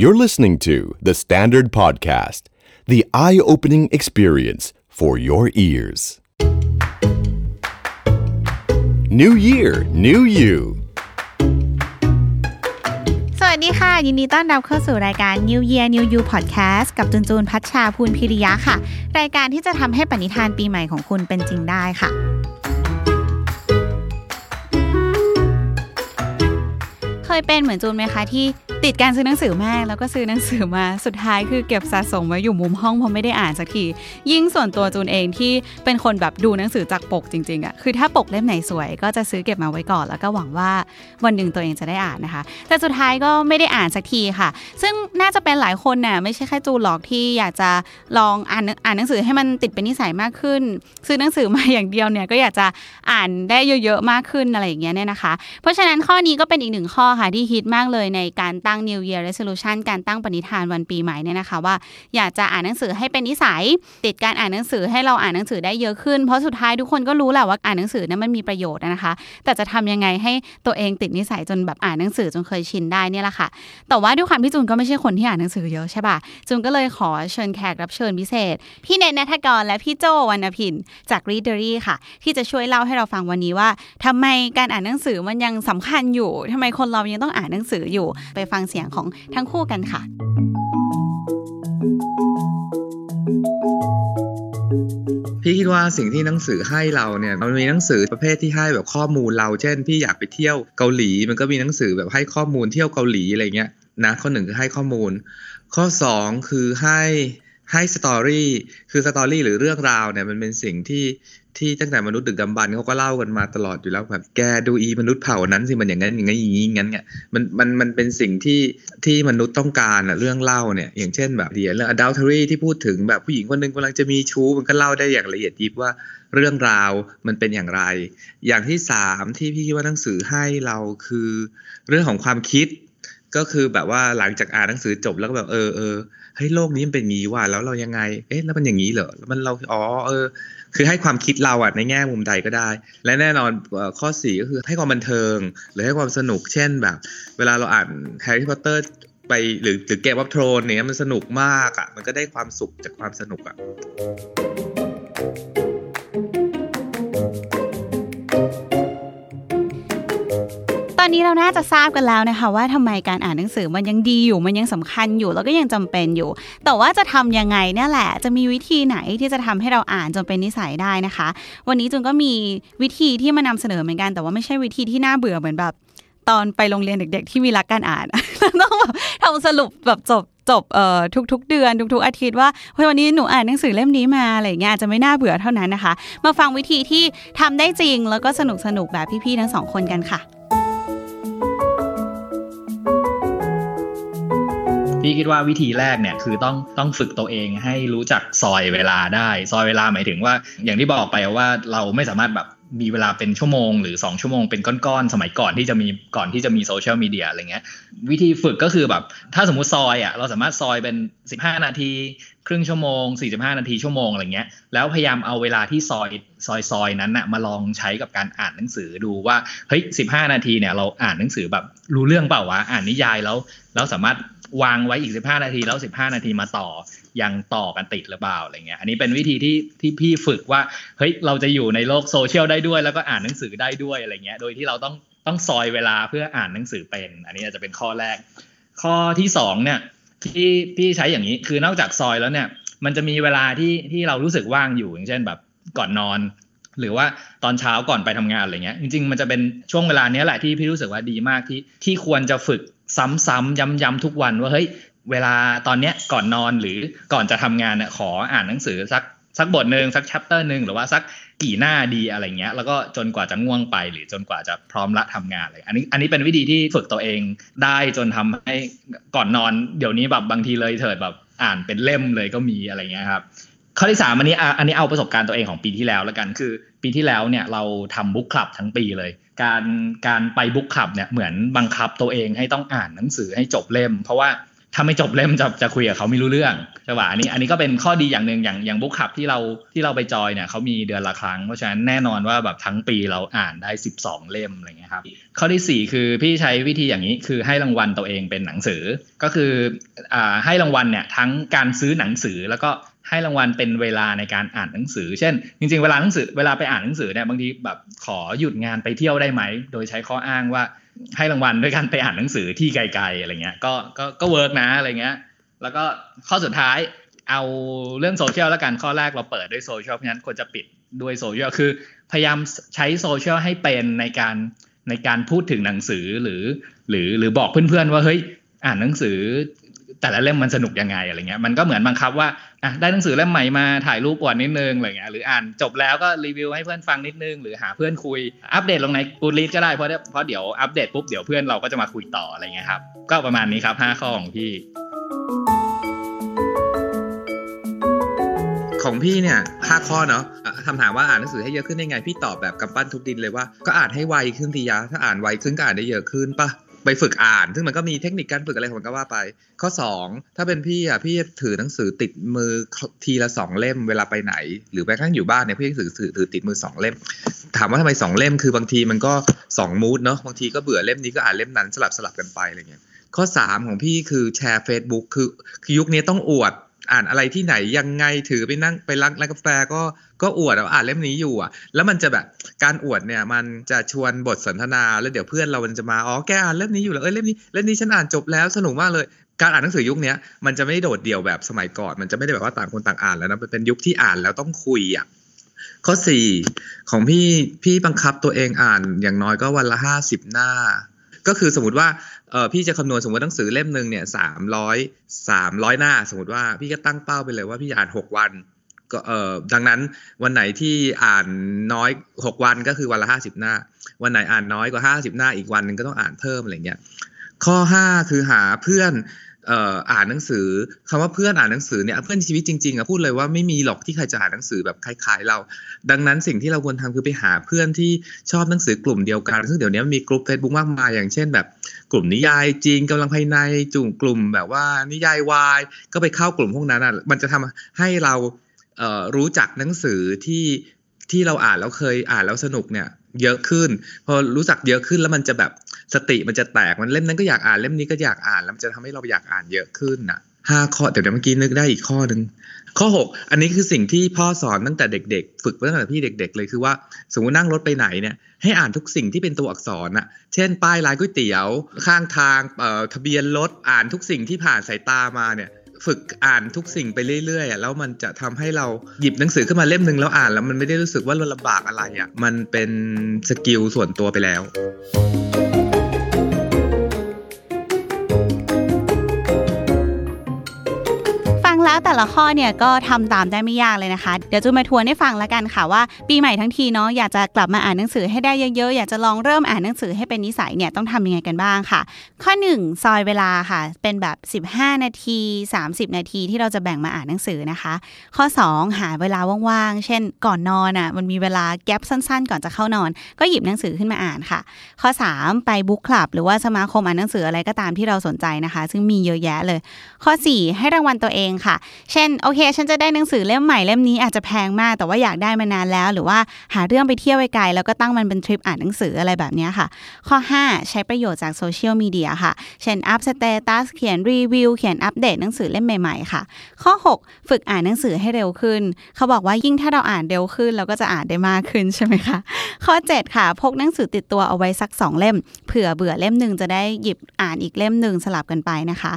You're listening to The Standard Podcast, the eye opening experience for your ears. New Year, New You. สวัสดีค่ะ ยินดีต้อนรับเข้าสู่รายการ New Year New You Podcast กับจุนจูนพัชชาภูลพิริยะค่ะ รายการที่จะทำให้ปณิธานปีใหม่ของคุณเป็นจริงได้ค่ะ เคยเป็นเหมือนจูนไหมคะที่ ติดการซื้อหนังสือมากแล้วก็ซื้อหนังสือมาสุดท้ายคือเก็บสะสมไว้อยู่มุมห้องเพราะไม่ได้อ่านสักทียิ่งส่วนตัวจูนเองที่เป็นคนแบบดูหนังสือจากปกจริงๆอะคือถ้าปกเล่มไหนสวย ก็จะซื้อเก็บมาไว้ก่อน แล้วก็หวังว่าวันหนึ่งตัวเองจะได้อ่านนะคะ แต่สุดท้ายก็ไม่ได้อ่านสักทีค่ะ ซึ่งน่าจะเป็นหลายคนน่ะไม่ใช่แค่จูนหรอกที่อยากจะลองอ่านอ่านหนังสือให้มันติดเป็นนิสัยมากขึ้น ซื้อหนังสือมาอย่างเดียวเนี่ยก็อยากจะอ่านได้เยอะๆมากขึ้นอะไรอย่างเงี้ยเนี่ยนะคะ เพราะฉะนั้นข้อนี้ก็เป็นอีกหนึ่งข้อค่ะที่ฮิตมากเลยในการตั้ง New Year Resolution การตั้งปณิธานวันปีใหม่เนี่ยนะคะว่าอยากจะอ่านหนังสือให้เป็นนิสัย ติดการอ่านหนังสือให้เราอ่านหนังสือได้เยอะขึ้น เพราะสุดท้ายทุกคนก็รู้แหละว่าอ่านหนังสือนั้นมันมีประโยชน์นะคะ แต่จะทำยังไงให้ตัวเองติดนิสัยจนแบบอ่านหนังสือจนเคยชินได้เนี่ยแหละค่ะ แต่ว่าด้วยความที่จูนก็ไม่ใช่คนที่อ่านหนังสือเยอะใช่ป่ะจูนก็เลยขอเชิญแขกรับเชิญพิเศษ พี่เนทนัทกรและพี่โจวรรณพินจาก Readery ค่ะ ที่จะช่วยเล่าให้เราฟังวันนี้ว่าทำไมการอ่านหนังสือมันยังสำคัญอยู่ทำไมคนเรายังต้องอ่านหนังสืออยู่ไปฟังงเสียงของทั้งคู่กันค่ะ พี่คิดว่าสิ่งที่หนังสือให้เราเนี่ยมันมีหนังสือประเภทที่ให้แบบข้อมูลเรา เช่น พี่อยากไปเที่ยวเกาหลี มันก็มีหนังสือแบบให้ข้อมูลเที่ยวเกาหลีอะไรเงี้ยนะข้อหนึ่งคือให้ข้อมูล ข้อสองคือให้ให้ story คือ story หรือเรื่องราวเนี่ยมันเป็นสิ่งที่ ที่ตั้งแต่มนุษย์ดึกดำบรรพ์เขาก็เล่ากันมาตลอดอยู่แล้วแบบแกดูอีมนุษย์เผ่านั้นสิมันอย่างนั้นอย่างนั้นอย่างนี้งั้นเนี่ยมันมันมันเป็นสิ่งที่ที่มนุษย์ต้องการอะเรื่องเล่าเนี่ยอย่างเช่นแบบเดียเรื่อง adultery ที่พูดถึงแบบผู้หญิงคนหนึงกำลังจะมีชู้มันก็เล่าได้อย่างละเอียดยิบว่าเรื่องราวมันเป็นอย่างไร อย่างที่สามที่พี่คิดว่าหนังสือให้เราคือ เรื่องของความคิด ก็คือแบบว่าหลังจากอ่านหนังสือจบแล้วก็แบบเออเออเฮ้ยโลกนี้มันเป็นงี้ว่ะแล้วเรายังไง เอ๊ะแล้วมันอย่างนี้เหรอแล้วมันเราอ๋อเออ คือให้ความคิดเราอะในแง่มุมใดก็ได้ และแน่นอนข้อสี่ก็คือให้ความบันเทิง หรือให้ความสนุกเช่นแบบ เวลาเราอ่านแฮร์รี่พอตเตอร์ไปหรือหรือเกมวัฟโทนเนี่ยมันสนุกมากอะมันก็ได้ความสุขจากความสนุกอะ อนนี้เราน่าจะทราบกันแล้วนะคะ ว่าทำไมการอ่านหนังสือมันยังดีอยู่มันยังสำคัญอยู่ แล้วก็ยังจำเป็นอยู่ แต่ว่าจะทำยังไงเนี่ยแหละ จะมีวิธีไหนที่จะทำให้เราอ่านจนเป็นนิสัยได้นะคะ วันนี้จุนก็มีวิธีที่มานำเสนอเหมือนกัน แต่ว่าไม่ใช่วิธีที่น่าเบื่อเหมือนแบบตอนไปโรงเรียนเด็ก ๆ ที่มีรักการอ่านต้องแบบทำสรุปแบบจบจบเอ่อทุกๆ เดือนทุกๆอาทิตย์ว่าเฮ้ยวันนี้หนูอ่านหนังสือเล่มนี้มาอะไรเงี้ยอาจจะไม่น่าเบื่อเท่านั้นนะคะ มาฟังวิธีที่ทำได้จริงแล้วก็สนุกสนุกแบบพี่ๆทั้งสองคนกันค่ะ พี่คิดว่าวิธีแรกเนี่ยคือต้องต้องฝึกตัวเองให้รู้จักซอยเวลาได้ ซอยเวลาหมายถึงว่า อย่างที่บอกไปว่าเราไม่สามารถแบบมีเวลาเป็นชั่วโมงหรือ 2 ชั่วโมงเป็นก้อนๆ สมัยก่อนที่จะมีก่อนที่จะมีโซเชียลมีเดียอะไรเงี้ยวิธีฝึกก็คือแบบ ถ้าสมมุติซอยอะเราสามารถซอยเป็น 15 นาทีครึ่งชั่วโมง 45 นาทีชั่วโมงอะไรเงี้ยแล้วพยายามเอาเวลาที่ซอยซอยซอยนั้นน่ะมาลองใช้กับการอ่านหนังสือดูว่าเฮ้ย 15 นาทีเนี่ยเราอ่านหนังสือแบบรู้เรื่องเปล่าวะอ่านนิยายแล้วแล้วสามารถวางไว้อีก 15 นาทีแล้ว 15 นาทีมาต่อยังต่อกันติดหรือเปล่าอะไรเงี้ยอันนี้เป็นวิธีที่ที่พี่ฝึกว่าเฮ้ยเราจะอยู่ในโลกโซเชียลได้ด้วย แล้วก็อ่านหนังสือได้ด้วยอะไรเงี้ยโดยที่เราต้องต้องซอยเวลาเพื่ออ่านหนังสือเป็น อันนี้อาจจะเป็นข้อแรก ข้อที่สองเนี่ย ที่พี่ใช้อย่างนี้ คือนอกจากซอยแล้วเนี่ย มันจะมีเวลาที่ที่เรารู้สึกว่างอยู่อย่างเช่นแบบก่อนนอน หรือว่าตอนเช้าก่อนไปทำงานอะไรเงี้ย จริงๆ มันจะเป็นช่วงเวลาเนี้ยแหละที่พี่รู้สึกว่าดีมากที่ที่ควรจะฝึกซ้ำๆย้ำๆทุกวันว่าเฮ้ยเวลาตอนเนี้ยก่อนนอนหรือก่อนจะทำงานเนี่ยขออ่านหนังสือสัก สักบทหนึ่งสักชัปเตอร์หนึ่งหรือว่าสักกี่หน้าดีอะไรเงี้ย แล้วก็จนกว่าจะง่วงไปหรือจนกว่าจะพร้อมละทำงานเลย อันนี้อันนี้เป็นวิธีที่ฝึกตัวเองได้จนทำให้ก่อนนอนเดี๋ยวนี้แบบบางทีเลยเถิดแบบอ่านเป็นเล่มเลยก็มีอะไรเงี้ยครับข้อที่สามอันนี้อันนี้เอาประสบการณ์ตัวเองของปีที่แล้วแล้วกันคือ ปีที่แล้วเนี่ยเราทำบุ๊กคลับทั้งปีเลย การการไปบุ๊กคลับเนี่ยเหมือนบังคับตัวเองให้ต้องอ่านหนังสือให้จบเล่ม เพราะว่า ถ้าไม่จบเล่มจะจะคุยกับเขาไม่รู้เรื่องใช่ป่ะอันนี้อันนี้ก็เป็นข้อดีอย่างหนึ่งอย่างอย่างบุ๊กคับที่เราที่เราไปจอยเนี่ยเขามีเดือนละครั้ง เพราะฉะนั้นแน่นอนว่าแบบทั้งปีเราอ่านได้ 12 เล่มอะไรเงี้ยครับข้อที่ 4 คือพี่ใช้วิธีอย่างนี้คือให้รางวัลตัวเองเป็นหนังสือ ก็คืออ่าให้รางวัลเนี่ยทั้งการซื้อหนังสือแล้วก็ให้รางวัลเป็นเวลาในการอ่านหนังสือ เช่น จริง ๆ เวลาหนังสือเวลาไปอ่านหนังสือเนี่ยบางทีแบบขอหยุดงานไปเที่ยวได้ไหม โดยใช้ข้ออ้างว่า ให้รางวัลด้วยการไปอ่านหนังสือที่ไกลๆอะไรเงี้ยก็ก็ก็ work นะอะไรเงี้ย แล้วก็ข้อสุดท้ายเอาเรื่องโซเชียลแล้วกันข้อแรกเราเปิดด้วยโซเชียลเพราะฉะนั้นควรจะปิดด้วยโซเชียลคือ พยายามใช้โซเชียลให้เป็นในการในการพูดถึงหนังสือหรือ หรือหรือบอกเพื่อนๆว่าเฮ้ยอ่านหนังสือ แต่ละเล่มมันสนุกยังไงอะไรเงี้ยมันก็เหมือนบังคับว่าอะได้หนังสือเล่มใหม่มาถ่ายรูปอวดนิดนึงอะไรเงี้ยหรืออ่านจบแล้วก็รีวิวให้เพื่อนฟังนิดนึง หรือหาเพื่อนคุยอัปเดตลงในกูดลีดก็ได้เพราะเพราะเดี๋ยวอัปเดตปุ๊บเดี๋ยวเพื่อนเราก็จะมาคุยต่ออะไรเงี้ยครับก็ประมาณนี้ครับห้าข้อของพี่ของพี่เนี่ยห้าข้อเนาะอะคำถามว่าอ่านหนังสือให้เยอะขึ้นได้ไง พี่ตอบแบบกำปั้นทุบดินเลยว่าก็อ่านให้ไวขึ้นทียะถ้าอ่านไวขึ้นก็อ่านได้เยอะขึ้นปะ ไปฝึกอ่าน ซึ่งมันก็มีเทคนิคการฝึกอะไรของมันก็ว่าไป ข้อ 2 ถ้าเป็นพี่อะพี่ถือหนังสือติดมือทีละสองเล่มเวลาไปไหน หรือแม้กระทั่งอยู่บ้านเนี่ยพี่ถือถือถือติดมือสองเล่ม ถามว่าทำไมสองเล่มคือบางทีมันก็สองมูดเนาะบางทีก็เบื่อเล่มนี้ก็อ่านเล่มนั้นสลับสลับกันไปอะไรเงี้ยข้อ 3 ของพี่คือแชร์ Facebook คือคือยุคนี้ต้องอวด อ่านอะไรที่ไหนยังไงถือไปนั่งไปร้านร้านกาแฟก็ก็อวดอ่านเล่มนี้อยู่อะ แล้วมันจะแบบการอวดเนี่ยมันจะชวนบทสนทนาแล้วเดี๋ยวเพื่อนเรามันจะมาอ๋อแกอ่านเล่มนี้อยู่แล้วเอ้ยเล่มนี้เล่มนี้ฉันอ่านจบแล้วสนุกมากเลยการอ่านหนังสือยุคนี้มันจะไม่ได้โดดเดี่ยวแบบสมัยก่อน มันจะไม่ได้แบบว่าต่างคนต่างอ่านแล้วนะมันเป็นยุคที่อ่านแล้วต้องคุยอะข้อสี่ของพี่พี่บังคับตัวเองอ่านอย่างน้อยก็วันละห้าสิบหน้า ก็คือสมมติว่าเออพี่จะคำนวณสมมติหนังสือเล่มหนึ่งเนี่ยสามร้อยสามร้อยหน้า สมมติว่าพี่ก็ตั้งเป้าไปเลยว่าพี่อ่านหกวันก็เออดังนั้นวันไหนที่อ่านน้อยหกวันก็คือวันละห้าสิบหน้า วันไหนอ่านน้อยกว่าห้าสิบหน้าอีกวันหนึ่งก็ต้องอ่านเพิ่มอะไรเงี้ยข้อห้าคือหาเพื่อน อ่านหนังสือคำว่าเพื่อนอ่านหนังสือเนี่ยเพื่อนชีวิตจริงๆอะพูดเลยว่าไม่มีหรอกที่ใครจะอ่านหนังสือแบบคล้ายๆเรา ดังนั้นสิ่งที่เราควรทำคือไปหาเพื่อนที่ชอบหนังสือกลุ่มเดียวกัน ซึ่งเดี๋ยวนี้มีกลุ่ม Facebook มากมายอย่างเช่นแบบกลุ่มนิยายจีนกำลังภายในจุ่มกลุ่มแบบว่านิยายวายก็ไปเข้ากลุ่มพวกนั้นอะมันจะทำให้เราเรู้จักหนังสือที่ที่เราอ่านแล้วเคยอ่านแล้วสนุกเนี่ยเยอะขึ้น พอรู้จักเยอะขึ้นแล้วมันจะแบบ สติมันจะแตกมันเล่มนั้นก็อยากอ่านเล่มนี้ก็อยากอ่านแล้วมันจะทำให้เราอยากอ่านเยอะขึ้นน่ะห้าข้อเดี๋ยวเมื่อกี้นึกได้อีกข้อหนึ่งข้อ 6 อันนี้คือสิ่งที่พ่อสอนตั้งแต่เด็ก ๆ ฝึกตั้งแต่พี่เด็ก ๆ เลยคือว่าสมมตินั่งรถไปไหนเนี่ยให้อ่านทุกสิ่งที่เป็นตัวอักษรน่ะเช่น ป้ายร้านก๋วยเตี๋ยวข้างทางเอ่อทะเบียนรถอ่านทุกสิ่งที่ผ่านสายตามาเนี่ยฝึกอ่านทุกสิ่งไปเรื่อยๆแล้วมันจะทำให้เราหยิบหนังสือขึ้นมาเล่มหนึ่งแล้วอ่านแล้วมันไม่ได้รู้สึกว่าเราลำบากอะไรอะมันเป็นสกิลส่วนตัวไปแล้ว แล้วแต่ละข้อเนี่ยก็ทำตามได้ไม่ยากเลยนะคะ เดี๋ยวจูนมาทวนให้ฟังแล้วกันค่ะว่า ปีใหม่ทั้งทีเนาะอยากจะกลับมาอ่านหนังสือให้ได้เยอะๆ อยากจะลองเริ่มอ่านหนังสือให้เป็นนิสัยเนี่ยต้องทำยังไงกันบ้างค่ะ ข้อ 1 ซอยเวลาค่ะ เป็นแบบ 15 นาที 30 นาทีที่เราจะแบ่งมาอ่านหนังสือนะคะ ข้อ 2 หาเวลาว่างๆ เช่น ก่อนนอนอะมันมีเวลาแกลบสั้น ๆ ก่อนจะเข้านอน ก็หยิบหนังสือขึ้นมาอ่านค่ะ ข้อ 3 ไปบุ๊กคลับ หรือว่าสมาคมอ่านหนังสืออะไรก็ตามที่เราสนใจนะคะ ซึ่งมีเยอะแยะเลย ข้อ 4 ให้รางวัลตัวเองค่ะเช่นโอเค ฉันจะได้หนังสือเล่มใหม่เล่มนี้อาจจะแพงมาก แต่ว่าอยากได้มานานแล้ว หรือว่าหาเรื่องไปเที่ยวไกลแล้วก็ตั้งมันเป็นทริปอ่านหนังสืออะไรแบบนี้ค่ะ ข้อ 5 ใช้ประโยชน์จากโซเชียลมีเดียค่ะ เช่นอัพ status เขียนรีวิวเขียนอัปเดตหนังสือเล่มใหม่ๆค่ะ ข้อ 6 ฝึกอ่านหนังสือให้เร็วขึ้น เขาบอกว่ายิ่งถ้าเราอ่านเร็วขึ้นเราก็จะอ่านได้มากขึ้นใช่ไหมคะข้อ 7 ค่ะ พกหนังสือติดตัวเอาไว้สัก 2 เล่ม เผื่อเบื่อเล่มหนึ่งจะได้หยิบอ่านอีกเล่มหนึ่งสลับกันไปนะคะ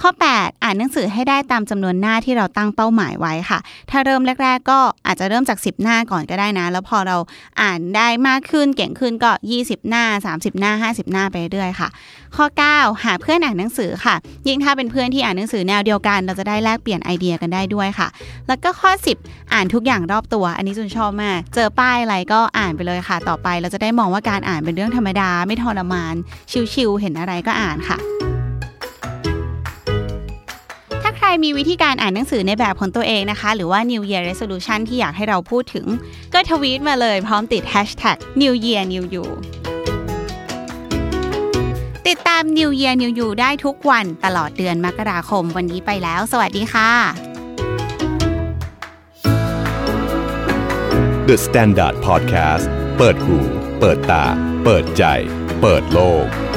ข้อ 8 อ่านหนังสือให้ได้ตามจำนวนหน้าที่เราตั้งเป้าหมายไว้ค่ะ ถ้าเริ่มแรก ๆ ก็อาจจะเริ่มจาก 10 หน้าก่อนก็ได้นะ แล้วพอเราอ่านได้มากขึ้นเก่งขึ้นก็ 20 หน้า 30 หน้า 50 หน้าไปเรื่อยค่ะ ข้อ 9 หาเพื่อนอ่านหนังสือค่ะ ยิ่งถ้าเป็นเพื่อนที่อ่านหนังสือแนวเดียวกัน เราจะได้แลกเปลี่ยนไอเดียกันได้ด้วยค่ะ แล้วก็ข้อ 10 อ่านทุกอย่างรอบตัว อันนี้จุนชอบมาก เจอป้ายอะไรก็อ่านไปเลยค่ะ ต่อไปเราจะได้มองว่าการอ่านเป็นเรื่องธรรมดาไม่ทรมาน ชิวๆเห็นอะไรก็อ่านค่ะ รมีวิธีการอ่านหนังสือในแบบของตัวเองนะคะ หรือว่า New Year Resolution ที่อยากให้เราพูดถึง ก็ทวีตมาเลยพร้อมติด Hashtag New Year New You ติดตาม New Year New You ได้ทุกวันตลอดเดือนมกราคมวันนี้ไปแล้ว สวัสดีค่ะ The Standard Podcast เปิดหู เปิดตา เปิดใจ เปิดโลก